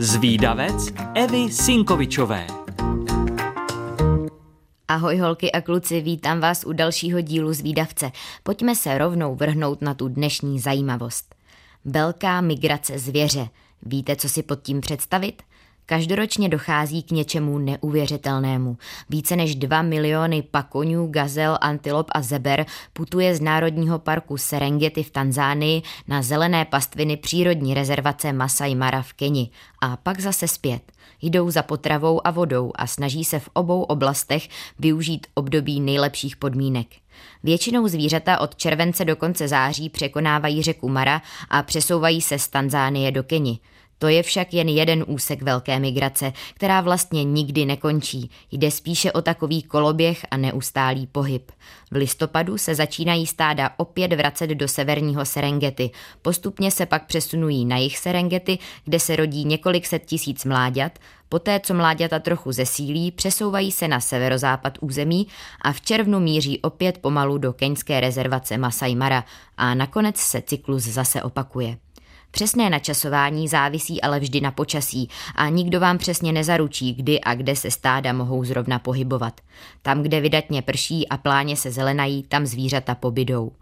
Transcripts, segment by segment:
Zvídavec Evy Sinkovičové. Ahoj holky a kluci, vítám vás u dalšího dílu Zvídavce. Pojďme se rovnou vrhnout na tu dnešní zajímavost. Velká migrace zvěře. Víte, co si pod tím představit? Každoročně dochází k něčemu neuvěřitelnému. Více než 2 miliony pakonů, gazel, antilop a zeber putuje z Národního parku Serengeti v Tanzánii na zelené pastviny přírodní rezervace Masai Mara v Keni a pak zase zpět. Jdou za potravou a vodou a snaží se v obou oblastech využít období nejlepších podmínek. Většinou zvířata od července do konce září překonávají řeku Mara a přesouvají se z Tanzánie do Keni. To je však jen jeden úsek velké migrace, která vlastně nikdy nekončí. Jde spíše o takový koloběh a neustálý pohyb. V listopadu se začínají stáda opět vracet do severního Serengeti. Postupně se pak přesunují na jih Serengeti, kde se rodí několik set tisíc mláďat. Poté, co mláďata trochu zesílí, přesouvají se na severozápad území a v červnu míří opět pomalu do keňské rezervace Masai Mara a nakonec se cyklus zase opakuje. Přesné načasování závisí ale vždy na počasí a nikdo vám přesně nezaručí, kdy a kde se stáda mohou zrovna pohybovat. Tam, kde vydatně prší a pláně se zelenají, tam zvířata pobydou.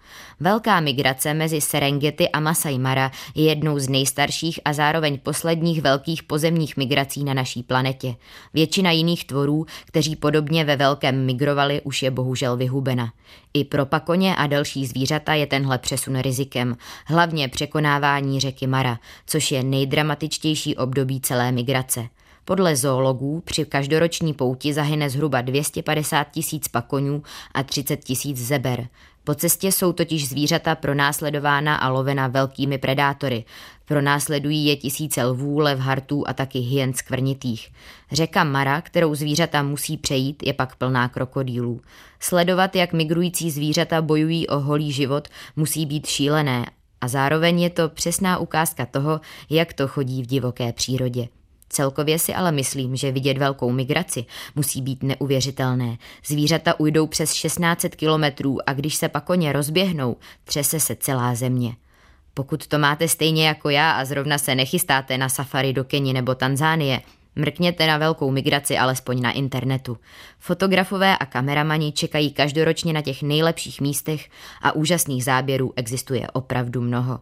Velká migrace mezi Serengeti a Masai Mara je jednou z nejstarších a zároveň posledních velkých pozemních migrací na naší planetě. Většina jiných tvorů, kteří podobně ve velkém migrovali, už je bohužel vyhubena. I pro pakoně a další zvířata je tenhle přesun rizikem, hlavně překonávání řeky Mara, což je nejdramatičtější období celé migrace. Podle zoologů při každoroční pouti zahyne zhruba 250 tisíc pakonů a 30 tisíc zeber. Po cestě jsou totiž zvířata pronásledována a lovena velkými predátory. Pronásledují je tisíce lvů, lev, hartů a taky hyen skvrnitých. Řeka Mara, kterou zvířata musí přejít, je pak plná krokodýlů. Sledovat, jak migrující zvířata bojují o holý život, musí být šílené a zároveň je to přesná ukázka toho, jak to chodí v divoké přírodě. Celkově si ale myslím, že vidět velkou migraci musí být neuvěřitelné. Zvířata ujdou přes 1600 kilometrů a když se pak koně rozběhnou, třese se celá země. Pokud to máte stejně jako já a zrovna se nechystáte na safari do Keni nebo Tanzánie, Mrkněte na velkou migraci alespoň na internetu. Fotografové a kameramani čekají každoročně na těch nejlepších místech a úžasných záběrů existuje opravdu mnoho.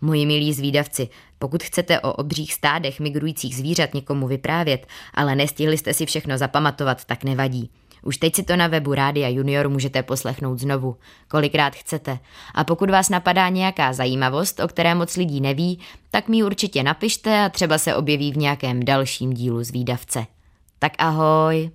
Moji milí zvídavci, pokud chcete o obřích stádech migrujících zvířat někomu vyprávět, ale nestihli jste si všechno zapamatovat, tak nevadí. Už teď si to na webu Rádia Junior můžete poslechnout znovu, kolikrát chcete. A pokud vás napadá nějaká zajímavost, o které moc lidí neví, tak mi určitě napište a třeba se objeví v nějakém dalším dílu z výdavce. Tak ahoj!